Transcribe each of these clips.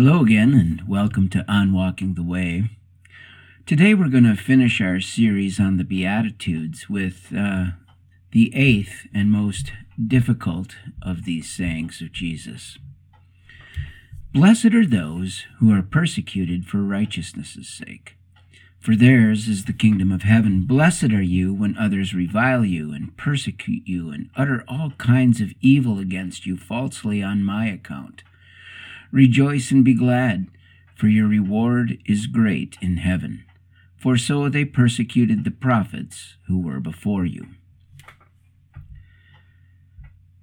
Hello again, and welcome to On Walking the Way. Today we're going to finish our series on the Beatitudes with uh, the eighth and most difficult of these sayings of Jesus. Blessed are those who are persecuted for righteousness' sake, for theirs is the kingdom of heaven. Blessed are you when others revile you and persecute you and utter all kinds of evil against you falsely on my account. Rejoice and be glad, for your reward is great in heaven. For so they persecuted the prophets who were before you.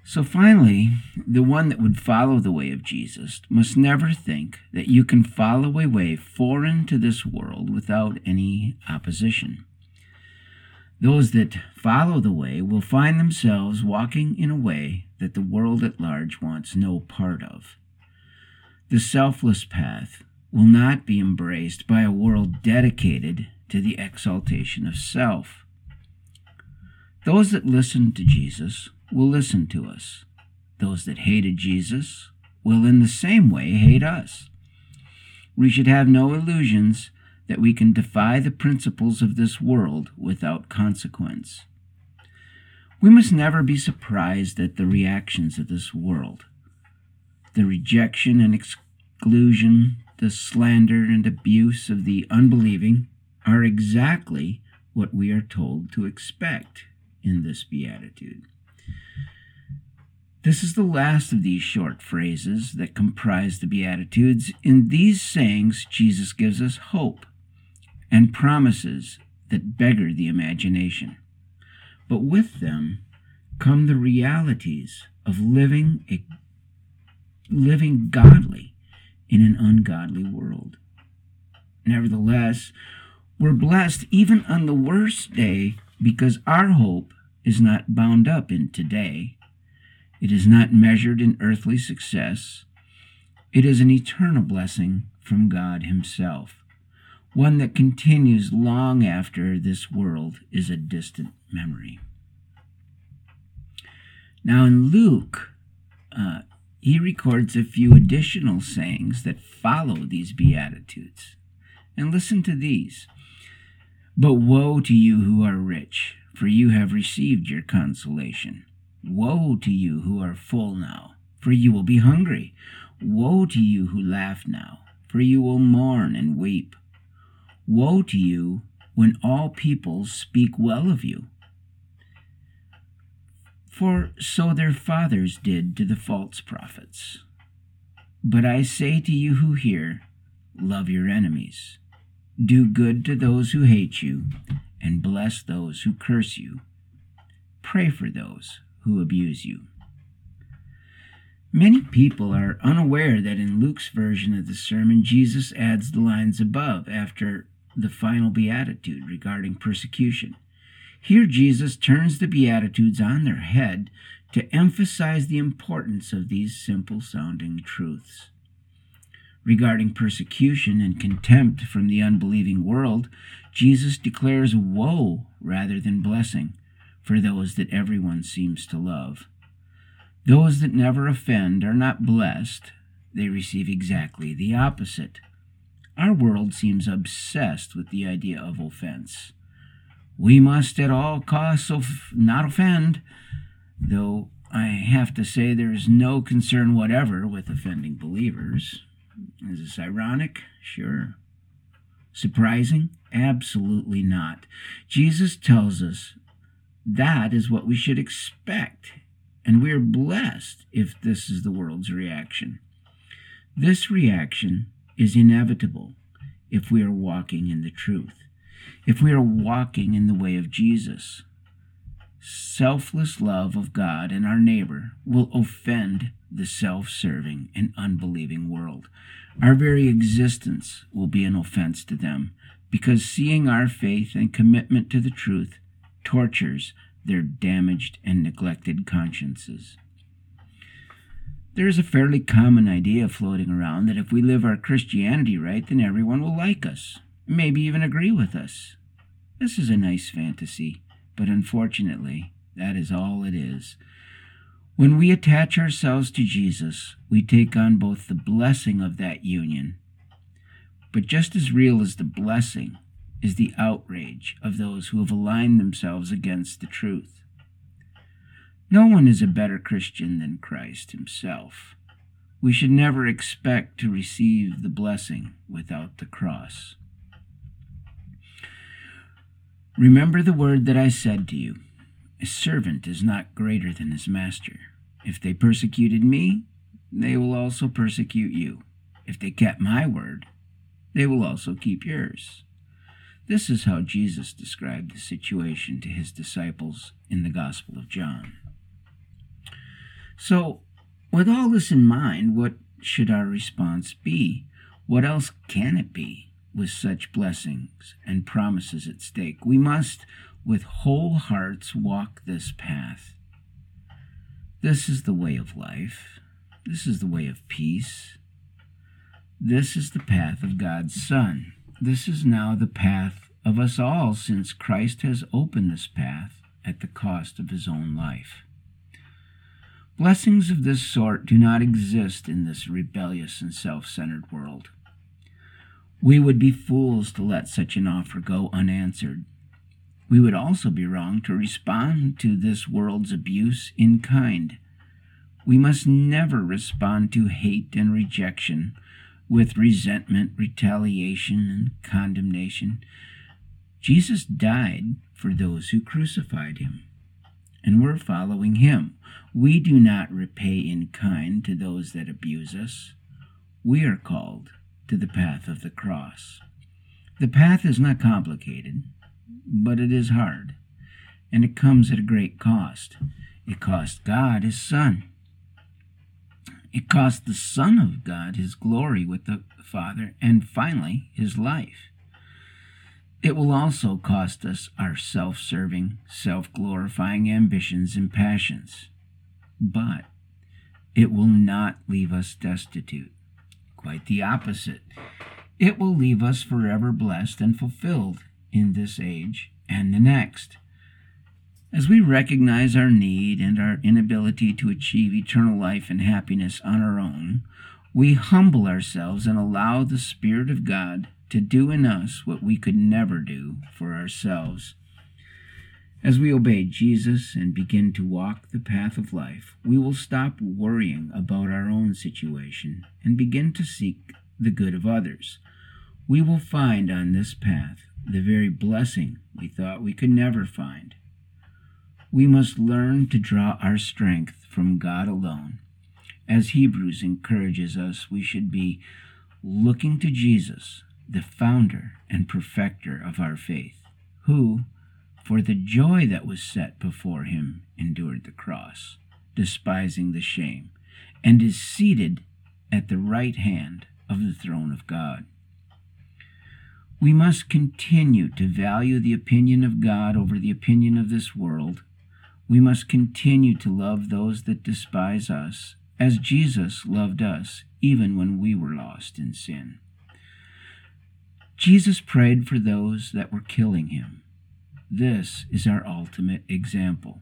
So finally, the one that would follow the way of Jesus must never think that you can follow a way foreign to this world without any opposition. Those that follow the way will find themselves walking in a way that the world at large wants no part of. The selfless path will not be embraced by a world dedicated to the exaltation of self. Those that listened to Jesus will listen to us. Those that hated Jesus will in the same way hate us. We should have no illusions that we can defy the principles of this world without consequence. We must never be surprised at the reactions of this world. The rejection and exclusion, the slander and abuse of the unbelieving are exactly what we are told to expect in this beatitude. This is the last of these short phrases that comprise the Beatitudes. In these sayings, Jesus gives us hope and promises that beggar the imagination. But with them come the realities of living a living godly in an ungodly world. Nevertheless, we're blessed even on the worst day because our hope is not bound up in today it is not measured in earthly success. It is an eternal blessing from God Himself, one that continues long after this world is a distant memory. Now, in Luke, uh, he records a few additional sayings that follow these Beatitudes. And listen to these. But woe to you who are rich, for you have received your consolation. Woe to you who are full now, for you will be hungry. Woe to you who laugh now, for you will mourn and weep. Woe to you when all peoples speak well of you. For so their fathers did to the false prophets. But I say to you who hear, love your enemies. Do good to those who hate you, and bless those who curse you. Pray for those who abuse you. Many people are unaware that in Luke's version of the sermon, Jesus adds the lines above after the final beatitude regarding persecution. Here, Jesus turns the Beatitudes on their head to emphasize the importance of these simple sounding truths. Regarding persecution and contempt from the unbelieving world, Jesus declares woe rather than blessing for those that everyone seems to love. Those that never offend are not blessed, they receive exactly the opposite. Our world seems obsessed with the idea of offense. We must at all costs of not offend, though I have to say there is no concern whatever with offending believers. Is this ironic? Sure. Surprising? Absolutely not. Jesus tells us that is what we should expect. And we're blessed if this is the world's reaction. This reaction is inevitable if we are walking in the truth, if we are walking in the way of Jesus. Selfless love of God and our neighbor will offend the self serving and unbelieving world. Our very existence will be an offense to them because seeing our faith and commitment to the truth tortures their damaged and neglected consciences. There is a fairly common idea floating around that if we live our Christianity right, then everyone will like us, maybe even agree with us. This is a nice fantasy, but unfortunately, that is all it is. When we attach ourselves to Jesus, we take on both the blessing of that union, but just as real as the blessing is the outrage of those who have aligned themselves against the truth. No one is a better Christian than Christ himself. We should never expect to receive the blessing without the cross. Remember the word that I said to you A servant is not greater than his master. If they persecuted me, they will also persecute you. If they kept my word, they will also keep yours. This is how Jesus described the situation to his disciples in the Gospel of John. So, with all this in mind, what should our response be? What else can it be with such blessings and promises at stake? We must, with whole hearts, walk this path. This is the way of life. This is the way of peace. This is the path of God's Son. This is now the path of us all, since Christ has opened this path at the cost of his own life. Blessings of this sort do not exist in this rebellious and self centered world. We would be fools to let such an offer go unanswered. We would also be wrong to respond to this world's abuse in kind. We must never respond to hate and rejection with resentment, retaliation, and condemnation. Jesus died for those who crucified him and we're following him. We do not repay in kind to those that abuse us. We are called to the path of the cross. The path is not complicated, but it is hard, and it comes at a great cost. It cost God his Son. It cost the Son of God his glory with the Father, and finally, his life. It will also cost us our self serving, self glorifying ambitions and passions. But it will not leave us destitute. Quite the opposite. It will leave us forever blessed and fulfilled in this age and the next. As we recognize our need and our inability to achieve eternal life and happiness on our own, we humble ourselves and allow the Spirit of God to do in us what we could never do for ourselves. As we obey Jesus and begin to walk the path of life, we will stop worrying about our own situation and begin to seek the good of others. We will find on this path the very blessing we thought we could never find. We must learn to draw our strength from God alone. As Hebrews encourages us, we should be looking to Jesus, the founder and perfecter of our faith, who, for the joy that was set before him, endured the cross, despising the shame, and is seated at the right hand of the throne of God. We must continue to value the opinion of God over the opinion of this world. We must continue to love those that despise us, as Jesus loved us, even when we were lost in sin. Jesus prayed for those that were killing him. This is our ultimate example.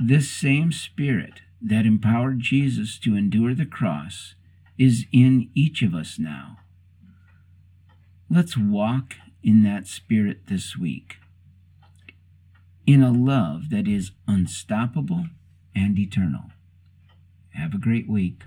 This same Spirit that empowered Jesus to endure the cross is in each of us now. Let's walk in that Spirit this week, in a love that is unstoppable and eternal. Have a great week.